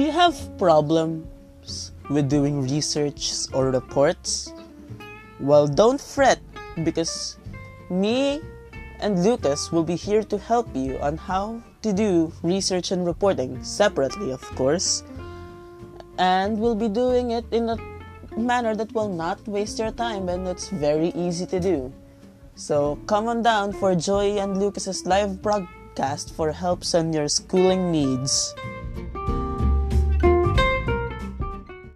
you have problems with doing research or reports, well, don't fret because me and Lucas will be here to help you on how to do research and reporting separately, of course. And we'll be doing it in a manner that will not waste your time and it's very easy to do. So come on down for Joy and Lucas's live broadcast for helps on your schooling needs.